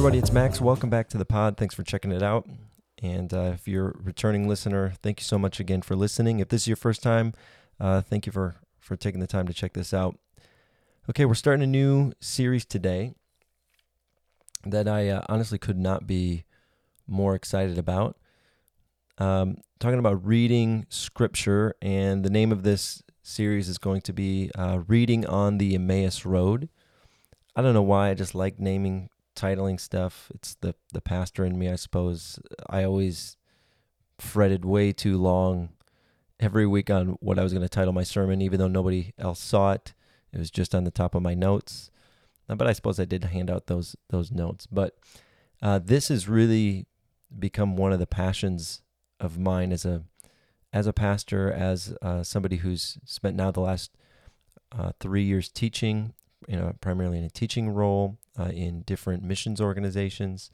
everybody, it's Max. Welcome back to the pod. Thanks for checking it out. And uh, if you're a returning listener, thank you so much again for listening. If this is your first time, uh, thank you for, for taking the time to check this out. Okay, we're starting a new series today that I uh, honestly could not be more excited about. Um, talking about reading scripture, and the name of this series is going to be uh, Reading on the Emmaus Road. I don't know why, I just like naming, titling stuff. It's the, the pastor in me, I suppose. I always fretted way too long every week on what I was going to title my sermon, even though nobody else saw it. It was just on the top of my notes. Uh, but I suppose I did hand out those those notes. But uh, this has really become one of the passions of mine as a as a pastor, as uh, somebody who's spent now the last uh, three years teaching, you know, primarily in a teaching role uh, in different missions organizations,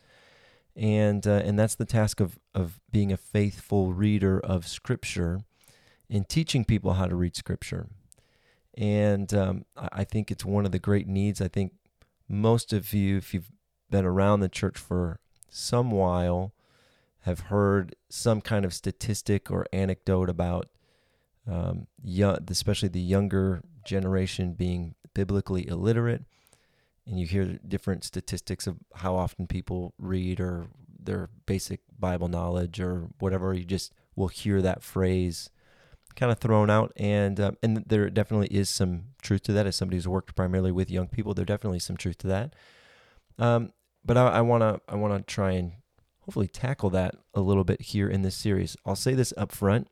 and uh, and that's the task of of being a faithful reader of Scripture, and teaching people how to read Scripture. And um, I think it's one of the great needs. I think most of you, if you've been around the church for some while, have heard some kind of statistic or anecdote about um, young, especially the younger generation being biblically illiterate. And you hear different statistics of how often people read or their basic Bible knowledge or whatever. You just will hear that phrase kind of thrown out, and um, and there definitely is some truth to that. As somebody who's worked primarily with young people, there definitely is some truth to that. Um, but I want to I want to try and hopefully tackle that a little bit here in this series. I'll say this up front.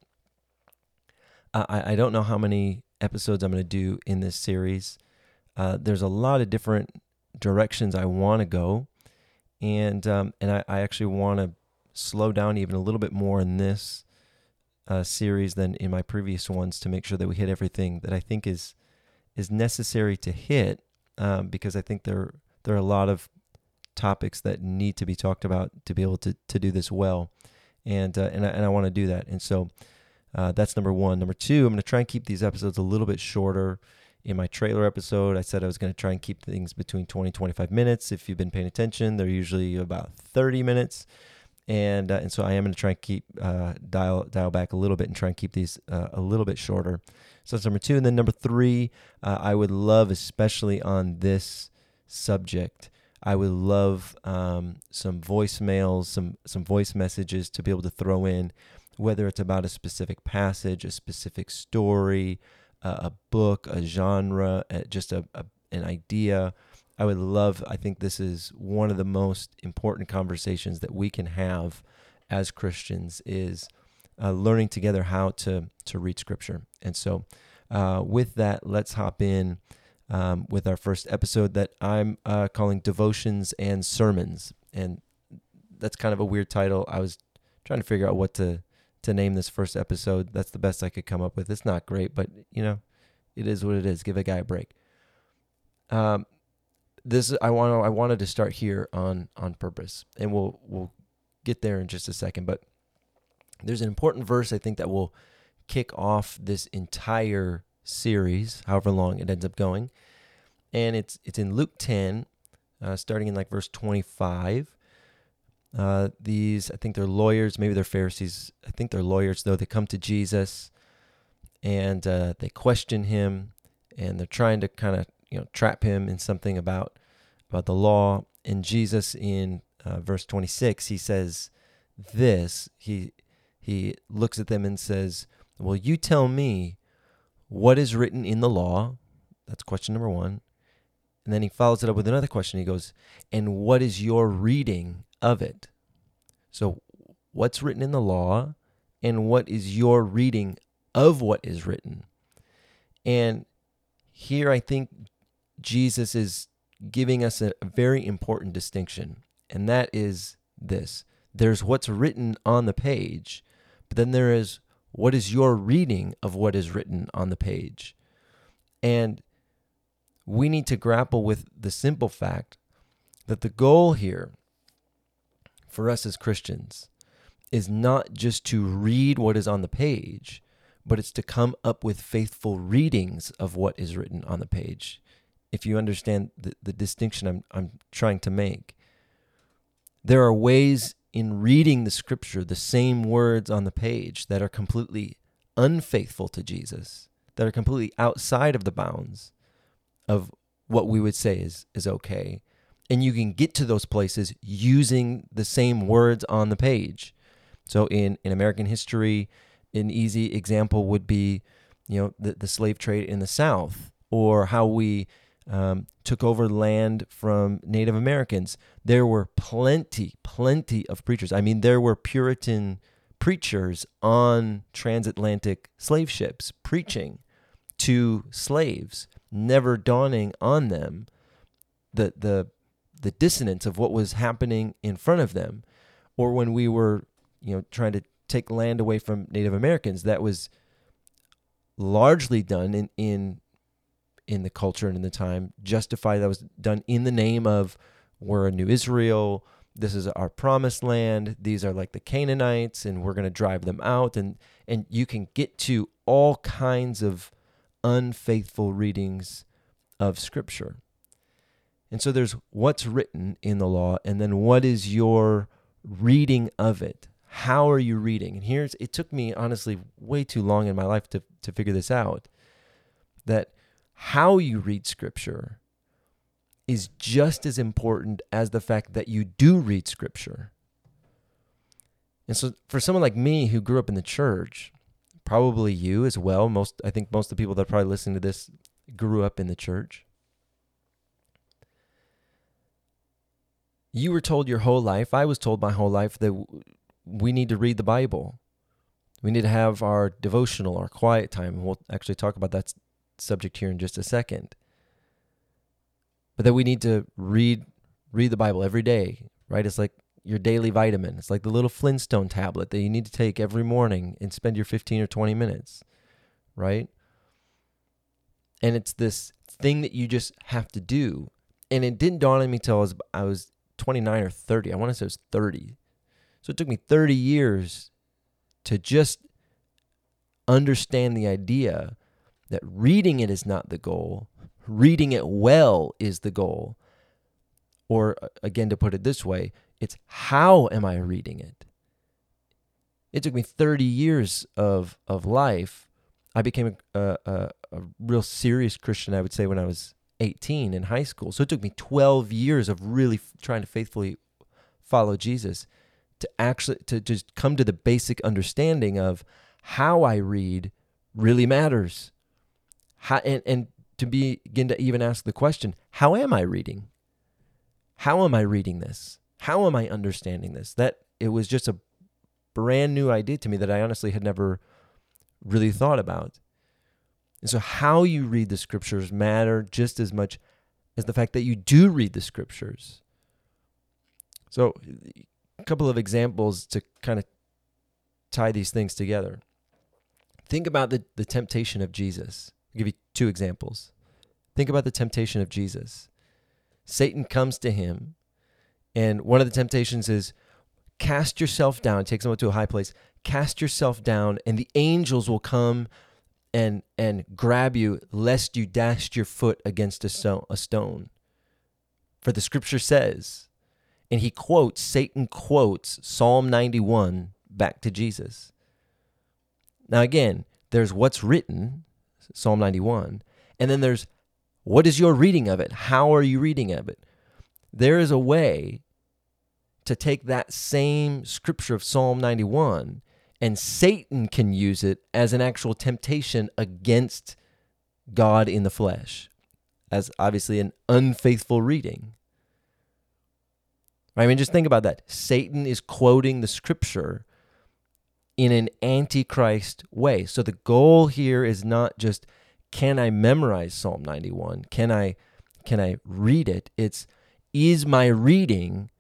I, I don't know how many episodes I'm going to do in this series. Uh, there's a lot of different directions I want to go, and um, and I, I actually want to slow down even a little bit more in this uh, series than in my previous ones to make sure that we hit everything that I think is is necessary to hit um, because I think there there are a lot of topics that need to be talked about to be able to to do this well, and uh, and I, and I want to do that, and so uh, that's number one. Number two, I'm going to try and keep these episodes a little bit shorter. In my trailer episode, I said I was going to try and keep things between 20 25 minutes. If you've been paying attention, they're usually about 30 minutes and uh, and so I am going to try and keep uh, dial dial back a little bit and try and keep these uh, a little bit shorter. So that's number two, and then number three, uh, I would love, especially on this subject, I would love um, some voicemails, some some voice messages to be able to throw in, whether it's about a specific passage, a specific story, a book, a genre, just a, a an idea. I would love, I think this is one of the most important conversations that we can have as Christians is uh, learning together how to, to read scripture. And so uh, with that, let's hop in um, with our first episode that I'm uh, calling Devotions and Sermons. And that's kind of a weird title. I was trying to figure out what to, to name this first episode. That's the best I could come up with. It's not great, but you know, it is what it is. Give a guy a break. Um, this I want I wanted to start here on on purpose, and we'll we'll get there in just a second. But there's an important verse I think that will kick off this entire series, however long it ends up going, and it's it's in Luke 10, uh, starting in like verse 25. Uh, these I think they're lawyers, maybe they're Pharisees. I think they're lawyers though. They come to Jesus and uh, they question him, and they're trying to kind of you know trap him in something about about the law. And Jesus in uh, verse 26 he says this he he looks at them and says, "Well, you tell me what is written in the law?" That's question number 1. And then he follows it up with another question. He goes, "And what is your reading of it?" So, what's written in the law and what is your reading of what is written? And here I think Jesus is giving us a very important distinction, and that is this there's what's written on the page, but then there is what is your reading of what is written on the page. And we need to grapple with the simple fact that the goal here for us as Christians is not just to read what is on the page, but it's to come up with faithful readings of what is written on the page if you understand the, the distinction I'm, I'm trying to make. there are ways in reading the scripture, the same words on the page that are completely unfaithful to Jesus, that are completely outside of the bounds of what we would say is, is okay. And you can get to those places using the same words on the page. So in, in American history, an easy example would be, you know, the, the slave trade in the South or how we um, took over land from Native Americans. There were plenty, plenty of preachers. I mean, there were Puritan preachers on transatlantic slave ships preaching to slaves, never dawning on them the the the dissonance of what was happening in front of them, or when we were, you know, trying to take land away from Native Americans, that was largely done in in in the culture and in the time, justified that was done in the name of we're a new Israel, this is our promised land, these are like the Canaanites, and we're gonna drive them out. And and you can get to all kinds of unfaithful readings of scripture. And so there's what's written in the law, and then what is your reading of it? How are you reading? And here's it took me honestly way too long in my life to, to figure this out. That how you read scripture is just as important as the fact that you do read scripture. And so for someone like me who grew up in the church, probably you as well, most I think most of the people that are probably listening to this grew up in the church. You were told your whole life, I was told my whole life that we need to read the Bible. We need to have our devotional, our quiet time. We'll actually talk about that subject here in just a second. But that we need to read read the Bible every day, right? It's like your daily vitamin. It's like the little Flintstone tablet that you need to take every morning and spend your 15 or 20 minutes, right? And it's this thing that you just have to do. And it didn't dawn on me till I was, I was 29 or 30. I want to say it was 30. So it took me 30 years to just understand the idea that reading it is not the goal, reading it well is the goal. Or uh, again, to put it this way, it's how am I reading it? It took me 30 years of, of life. I became a, a, a real serious Christian, I would say, when I was 18 in high school. So it took me 12 years of really f- trying to faithfully follow Jesus to actually to just come to the basic understanding of how I read really matters. How, and, and to begin to even ask the question, how am I reading? How am I reading this? How am I understanding this? That it was just a brand new idea to me that I honestly had never really thought about. And so, how you read the scriptures matter just as much as the fact that you do read the scriptures. So, a couple of examples to kind of tie these things together. Think about the, the temptation of Jesus. I'll give you two examples. Think about the temptation of Jesus. Satan comes to him, and one of the temptations is cast yourself down, takes him up to a high place, cast yourself down, and the angels will come and and grab you lest you dash your foot against a stone, a stone. For the scripture says, and he quotes, Satan quotes Psalm 91 back to Jesus. Now, again, there's what's written, Psalm 91. And then there's what is your reading of it? How are you reading of it? There is a way to take that same scripture of Psalm 91 and Satan can use it as an actual temptation against God in the flesh, as obviously an unfaithful reading. I mean, just think about that. Satan is quoting the scripture in an antichrist way. So the goal here is not just can I memorize Psalm 91? Can I can I read it? It's is my reading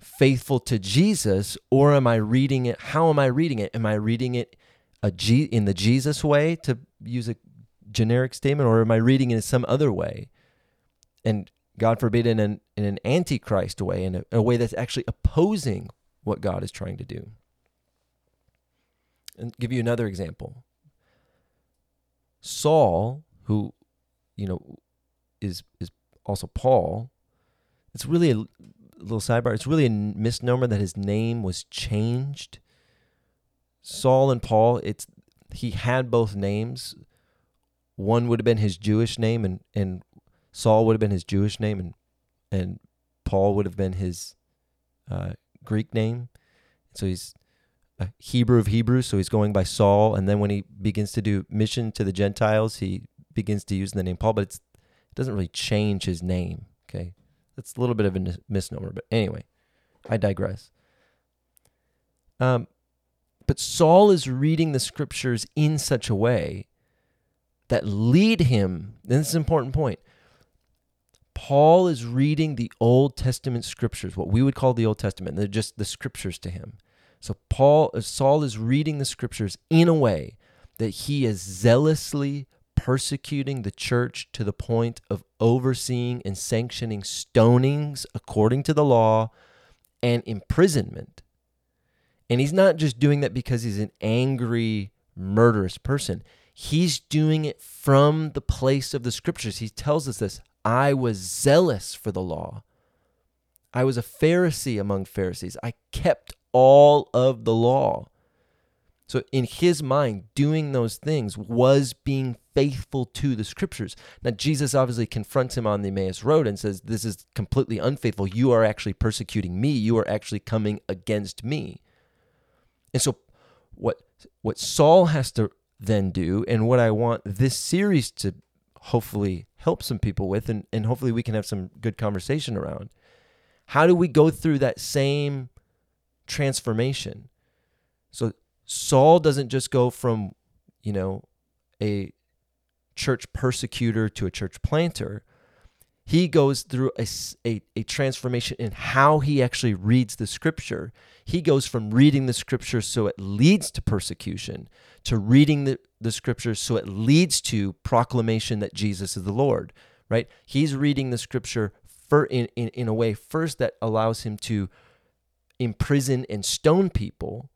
faithful to Jesus or am I reading it how am I reading it? Am I reading it a G, in the Jesus way to use a generic statement or am I reading it in some other way? And God forbid in an in an antichrist way in a, a way that's actually opposing what God is trying to do. And give you another example. Saul, who, you know, is is also Paul. It's really a, little sidebar. It's really a misnomer that his name was changed. Saul and Paul, it's he had both names. One would have been his Jewish name, and and Saul would have been his Jewish name, and and Paul would have been his uh, Greek name. So he's a Hebrew of Hebrews, so he's going by Saul. And then when he begins to do mission to the Gentiles, he begins to use the name Paul, but it doesn't really change his name. Okay, that's a little bit of a misnomer. But anyway, I digress. Um, but Saul is reading the scriptures in such a way that lead him. And this is an important point. Paul is reading the Old Testament scriptures, what we would call the Old Testament. They're just the scriptures to him. So Paul Saul is reading the scriptures in a way that he is zealously persecuting the church to the point of overseeing and sanctioning stonings according to the law and imprisonment. And he's not just doing that because he's an angry, murderous person. He's doing it from the place of the scriptures. He tells us this I was zealous for the law. I was a Pharisee among Pharisees. I kept all of the law. So, in his mind, doing those things was being faithful to the scriptures. Now, Jesus obviously confronts him on the Emmaus Road and says, This is completely unfaithful. You are actually persecuting me. You are actually coming against me. And so, what, what Saul has to then do, and what I want this series to hopefully help some people with, and, and hopefully we can have some good conversation around, how do we go through that same transformation. So Saul doesn't just go from, you know, a church persecutor to a church planter. He goes through a, a, a, transformation in how he actually reads the scripture. He goes from reading the scripture so it leads to persecution to reading the, the scripture so it leads to proclamation that Jesus is the Lord, right? He's reading the scripture for, in, in, in a way first that allows him to imprison and stone people.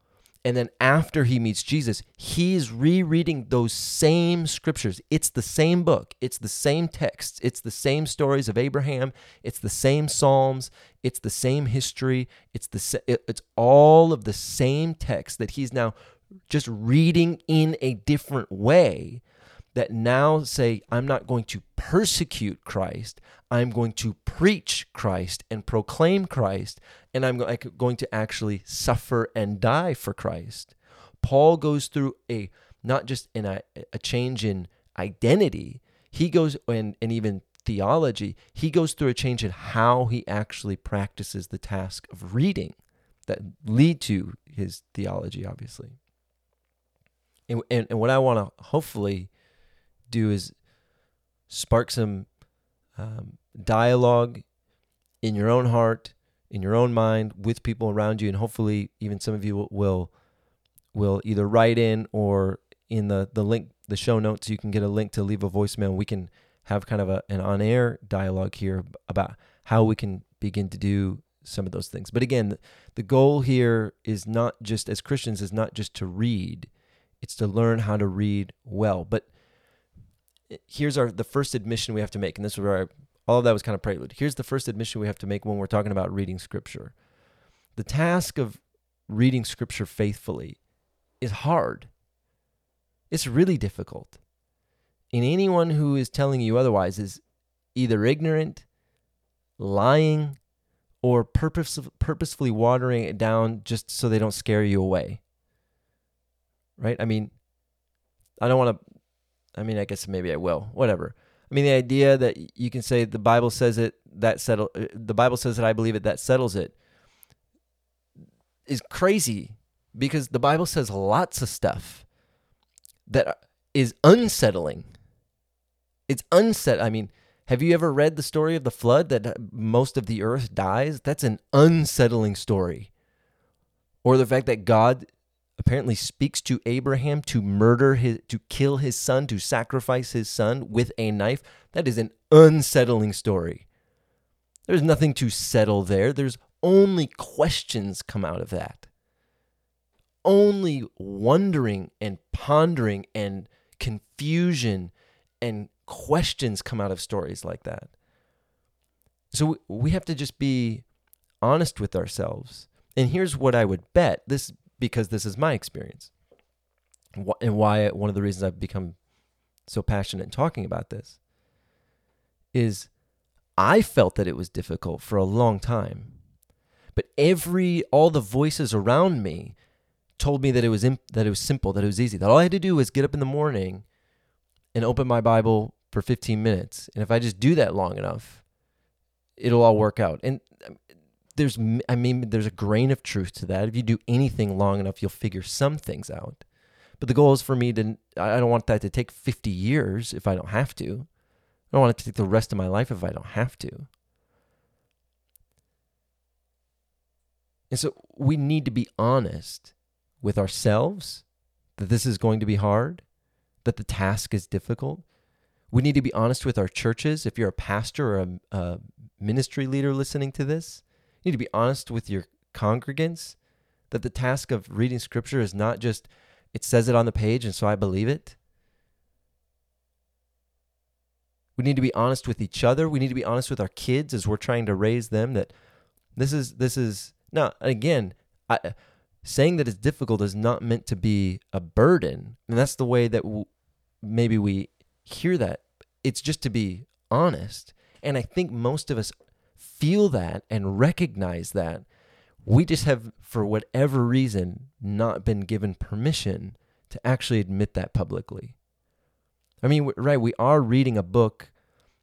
And then after he meets Jesus, he's rereading those same scriptures. It's the same book, it's the same texts, it's the same stories of Abraham, it's the same Psalms, it's the same history, it's the it's all of the same text that he's now just reading in a different way that now say, I'm not going to persecute Christ. I'm going to preach Christ and proclaim Christ, and I'm going to actually suffer and die for Christ. Paul goes through a not just in a, uh, a change in identity, he goes and, and even theology, he goes through a change in how he actually practices the task of reading that lead to his theology, obviously. And, and, and what I want to hopefully do is spark some um, dialogue in your own heart, in your own mind, with people around you, and hopefully even some of you will will, either write in or in the the link the show notes you can get a link to leave a voicemail. We can have kind of a, an on air dialogue here about how we can begin to do some of those things. But again, the goal here is not just as Christians is not just to read, it's to learn how to read well. But here's our the first admission we have to make, and this is where all of that was kind of prelude. Here's the first admission we have to make when we're talking about reading Scripture. The task of reading Scripture faithfully is hard. It's really difficult. And anyone who is telling you otherwise is either ignorant, lying, or purpose, purposefully watering it down just so they don't scare you away. Right? I mean, I don't want to I mean, I guess maybe I will. Whatever. I mean, the idea that you can say the Bible says it, that settle. Uh, the Bible says that I believe it, that settles it, is crazy because the Bible says lots of stuff that is unsettling. It's unset. I mean, have you ever read the story of the flood that uh, most of the earth dies? That's an unsettling story. Or the fact that God apparently speaks to Abraham to murder his to kill his son, to sacrifice his son with a knife. That is an unsettling story. There's nothing to settle there. There's only questions come out of that. Only wondering and pondering and confusion and questions come out of stories like that. So we have to just be honest with ourselves. And here's what I would bet this because this is my experience. And why one of the reasons I've become so passionate in talking about this is I felt that it was difficult for a long time. But every all the voices around me told me that it was imp- that it was simple, that it was easy. That all I had to do was get up in the morning and open my Bible for 15 minutes. And if I just do that long enough, it'll all work out. And um, there's I mean there's a grain of truth to that. If you do anything long enough, you'll figure some things out. But the goal is for me to I don't want that to take 50 years if I don't have to. I don't want it to take the rest of my life if I don't have to. And so we need to be honest with ourselves that this is going to be hard, that the task is difficult. We need to be honest with our churches. If you're a pastor or a, a ministry leader listening to this, you need to be honest with your congregants that the task of reading scripture is not just it says it on the page and so I believe it. We need to be honest with each other. We need to be honest with our kids as we're trying to raise them that this is this is now again, I, saying that it's difficult is not meant to be a burden. And that's the way that w- maybe we hear that. It's just to be honest. And I think most of us feel that and recognize that. We just have, for whatever reason, not been given permission to actually admit that publicly. I mean, right, we are reading a book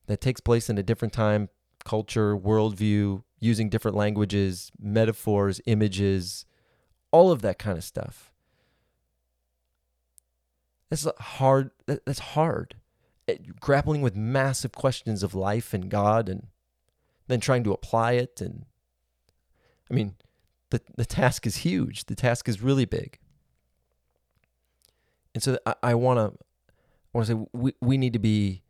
that takes place in a different time, culture, worldview, using different languages, metaphors, images, all of that kind of stuff. That's hard. That's hard. It, grappling with massive questions of life and God, and then trying to apply it. And I mean, the the task is huge. The task is really big. And so I want to I want to say we we need to be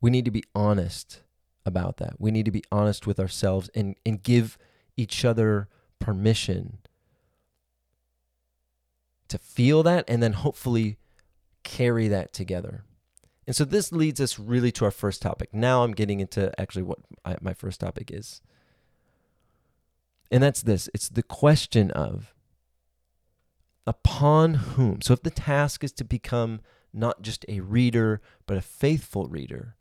we need to be honest about that. We need to be honest with ourselves and and give each other permission to feel that and then hopefully carry that together. And so this leads us really to our first topic. Now I'm getting into actually what I, my first topic is. And that's this it's the question of upon whom. So if the task is to become not just a reader, but a faithful reader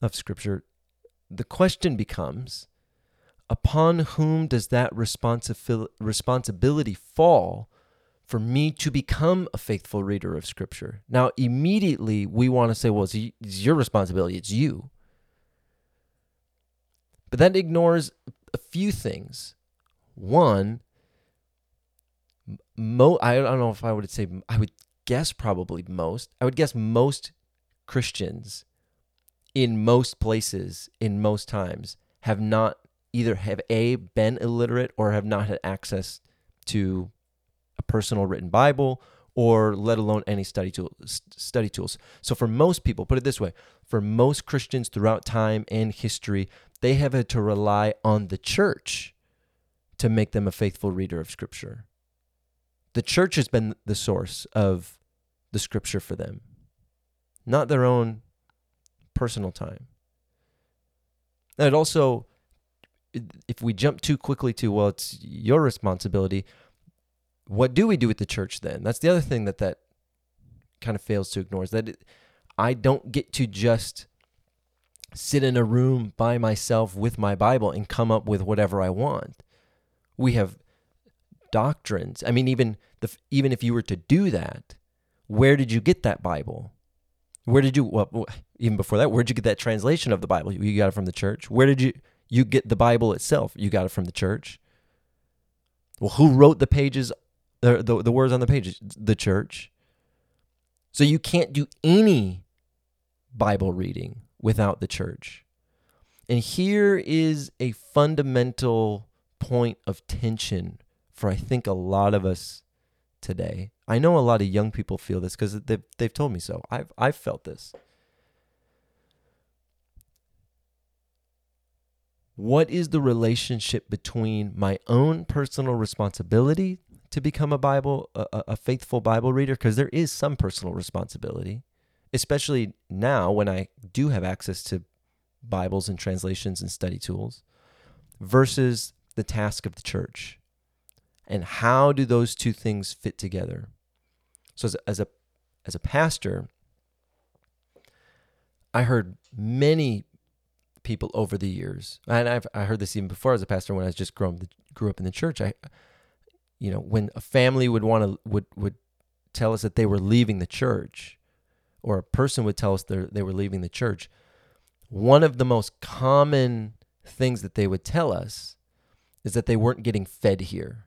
of Scripture, the question becomes upon whom does that responsi- responsibility fall for me to become a faithful reader of Scripture. Now, immediately we want to say, well, it's, it's your responsibility, it's you. But that ignores a few things. One, mo- I don't know if I would say, I would guess probably most, I would guess most Christians in most places, in most times, have not either have A, been illiterate or have not had access to personal written Bible or let alone any study tool, study tools. So for most people, put it this way, for most Christians throughout time and history, they have had to rely on the church to make them a faithful reader of scripture. The church has been the source of the scripture for them, not their own personal time. And it also if we jump too quickly to well it's your responsibility what do we do with the church then? That's the other thing that that kind of fails to ignore is that it, I don't get to just sit in a room by myself with my Bible and come up with whatever I want. We have doctrines. I mean, even the even if you were to do that, where did you get that Bible? Where did you well, even before that? Where did you get that translation of the Bible? You got it from the church. Where did you you get the Bible itself? You got it from the church. Well, who wrote the pages the, the, the words on the page, the church. So you can't do any Bible reading without the church. And here is a fundamental point of tension for I think a lot of us today. I know a lot of young people feel this because they've, they've told me so. I've, I've felt this. What is the relationship between my own personal responsibility to become a Bible, a, a faithful Bible reader? Because there is some personal responsibility, especially now when I do have access to Bibles and translations and study tools, versus the task of the church. And how do those two things fit together? So as, as a as a pastor, I heard many people over the years, and I've I heard this even before as a pastor when I was just grown grew up in the church. I, you know, when a family would want to would would tell us that they were leaving the church, or a person would tell us they were leaving the church, one of the most common things that they would tell us is that they weren't getting fed here,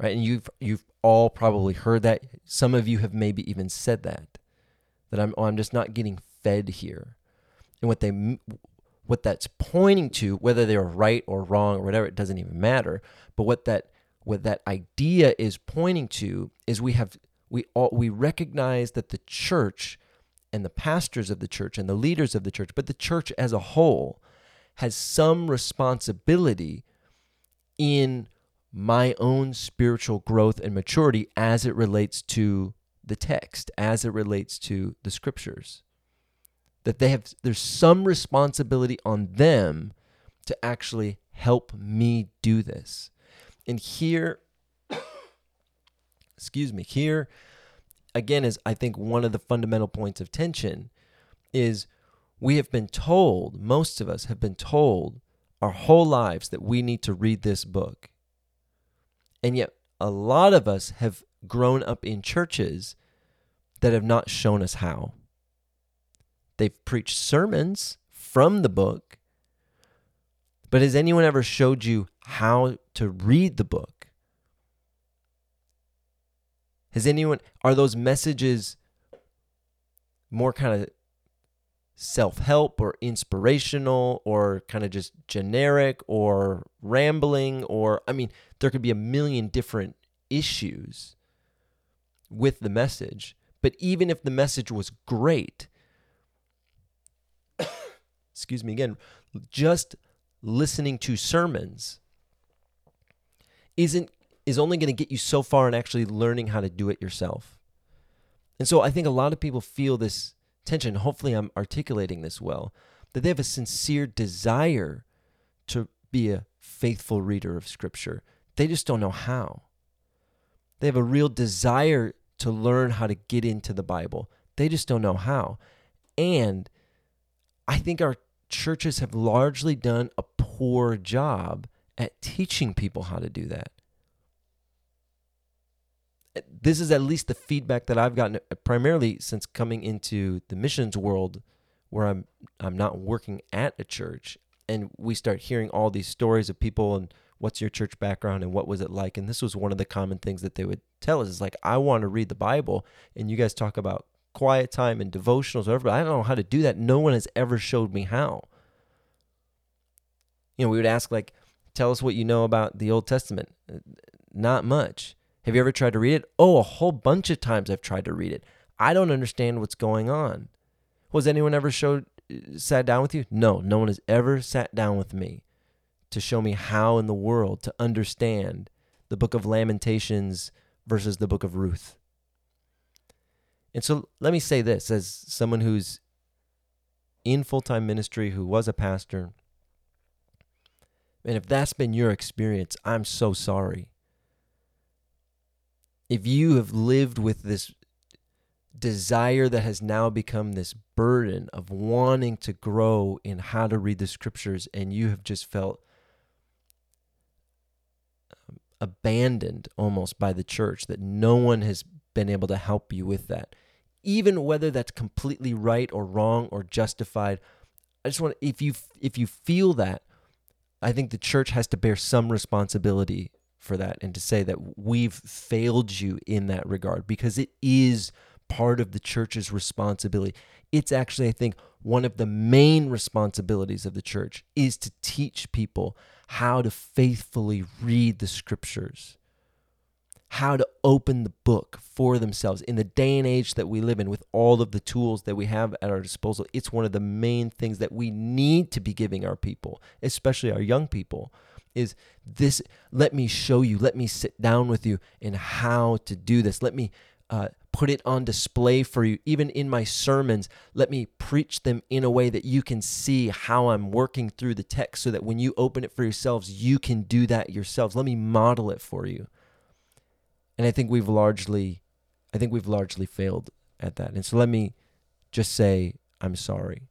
right? And you've you've all probably heard that. Some of you have maybe even said that that I'm oh, I'm just not getting fed here, and what they what that's pointing to, whether they're right or wrong or whatever, it doesn't even matter. But what that what that idea is pointing to is we have we all we recognize that the church and the pastors of the church and the leaders of the church, but the church as a whole has some responsibility in my own spiritual growth and maturity as it relates to the text, as it relates to the scriptures that they have there's some responsibility on them to actually help me do this. And here excuse me, here again is I think one of the fundamental points of tension is we have been told, most of us have been told our whole lives that we need to read this book. And yet a lot of us have grown up in churches that have not shown us how. They've preached sermons from the book. But has anyone ever showed you how to read the book? Has anyone, are those messages more kind of self help or inspirational or kind of just generic or rambling? Or, I mean, there could be a million different issues with the message. But even if the message was great, excuse me again, just listening to sermons isn't is only going to get you so far in actually learning how to do it yourself. And so I think a lot of people feel this tension. Hopefully I'm articulating this well. That they have a sincere desire to be a faithful reader of scripture. They just don't know how. They have a real desire to learn how to get into the Bible. They just don't know how. And I think our churches have largely done a poor job at teaching people how to do that. This is at least the feedback that I've gotten uh, primarily since coming into the missions world where I'm I'm not working at a church. And we start hearing all these stories of people and what's your church background and what was it like? And this was one of the common things that they would tell us is like I want to read the Bible. And you guys talk about quiet time and devotionals, whatever. But I don't know how to do that. No one has ever showed me how. You know, we would ask, like, tell us what you know about the Old Testament. Not much. Have you ever tried to read it? Oh, a whole bunch of times I've tried to read it. I don't understand what's going on. Was anyone ever showed sat down with you? No, no one has ever sat down with me to show me how in the world to understand the book of Lamentations versus the book of Ruth. And so let me say this as someone who's in full time ministry, who was a pastor, and if that's been your experience, I'm so sorry. If you have lived with this desire that has now become this burden of wanting to grow in how to read the scriptures, and you have just felt um, abandoned almost by the church, that no one has been able to help you with that. Even whether that's completely right or wrong or justified, I just want if you if you feel that, I think the church has to bear some responsibility for that and to say that we've failed you in that regard because it is part of the church's responsibility. It's actually I think one of the main responsibilities of the church is to teach people how to faithfully read the scriptures how to open the book for themselves in the day and age that we live in with all of the tools that we have at our disposal it's one of the main things that we need to be giving our people especially our young people is this let me show you let me sit down with you in how to do this let me uh, put it on display for you. Even in my sermons, let me preach them in a way that you can see how I'm working through the text so that when you open it for yourselves, you can do that yourselves. Let me model it for you. And I think we've largely I think we've largely failed at that. And so let me just say I'm sorry.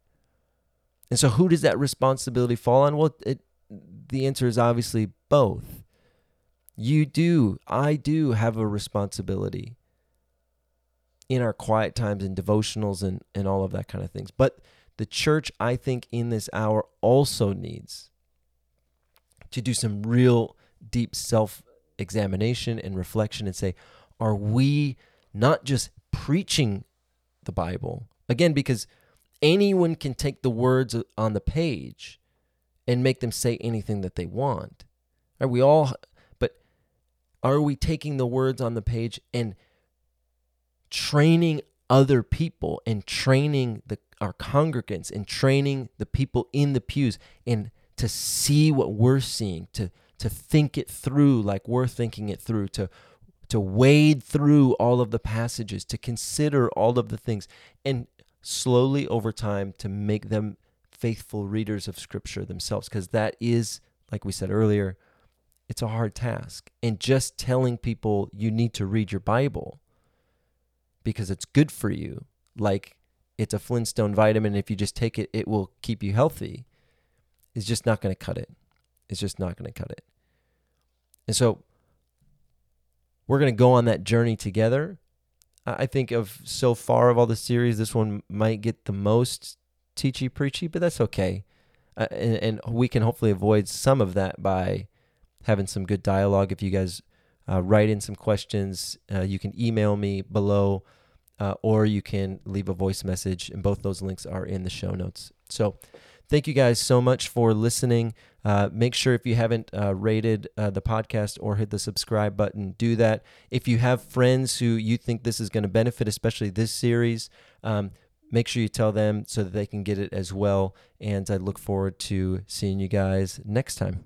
And so who does that responsibility fall on? Well, it, the answer is obviously both. You do, I do have a responsibility in our quiet times and devotionals and, and all of that kind of things. But the church, I think, in this hour also needs to do some real deep self examination and reflection and say, are we not just preaching the Bible? Again, because anyone can take the words on the page and make them say anything that they want. Are we all but are we taking the words on the page and training other people and training the our congregants and training the people in the pews and to see what we're seeing, to to think it through like we're thinking it through, to to wade through all of the passages, to consider all of the things, and slowly over time to make them faithful readers of Scripture themselves. Because that is, like we said earlier, it's a hard task. And just telling people you need to read your Bible because it's good for you, like it's a Flintstone vitamin, if you just take it, it will keep you healthy, is just not going to cut it. It's just not going to cut it. And so we're going to go on that journey together. I think of so far of all the series, this one might get the most teachy preachy, but that's okay. Uh, and, and, we can hopefully avoid some of that by having some good dialogue. If you guys uh, write in some questions, uh, you can email me below, uh, or you can leave a voice message, and both those links are in the show notes. So, Thank you guys so much for listening. Uh, make sure if you haven't uh, rated uh, the podcast or hit the subscribe button, do that. If you have friends who you think this is going to benefit, especially this series, um, make sure you tell them so that they can get it as well. And I look forward to seeing you guys next time.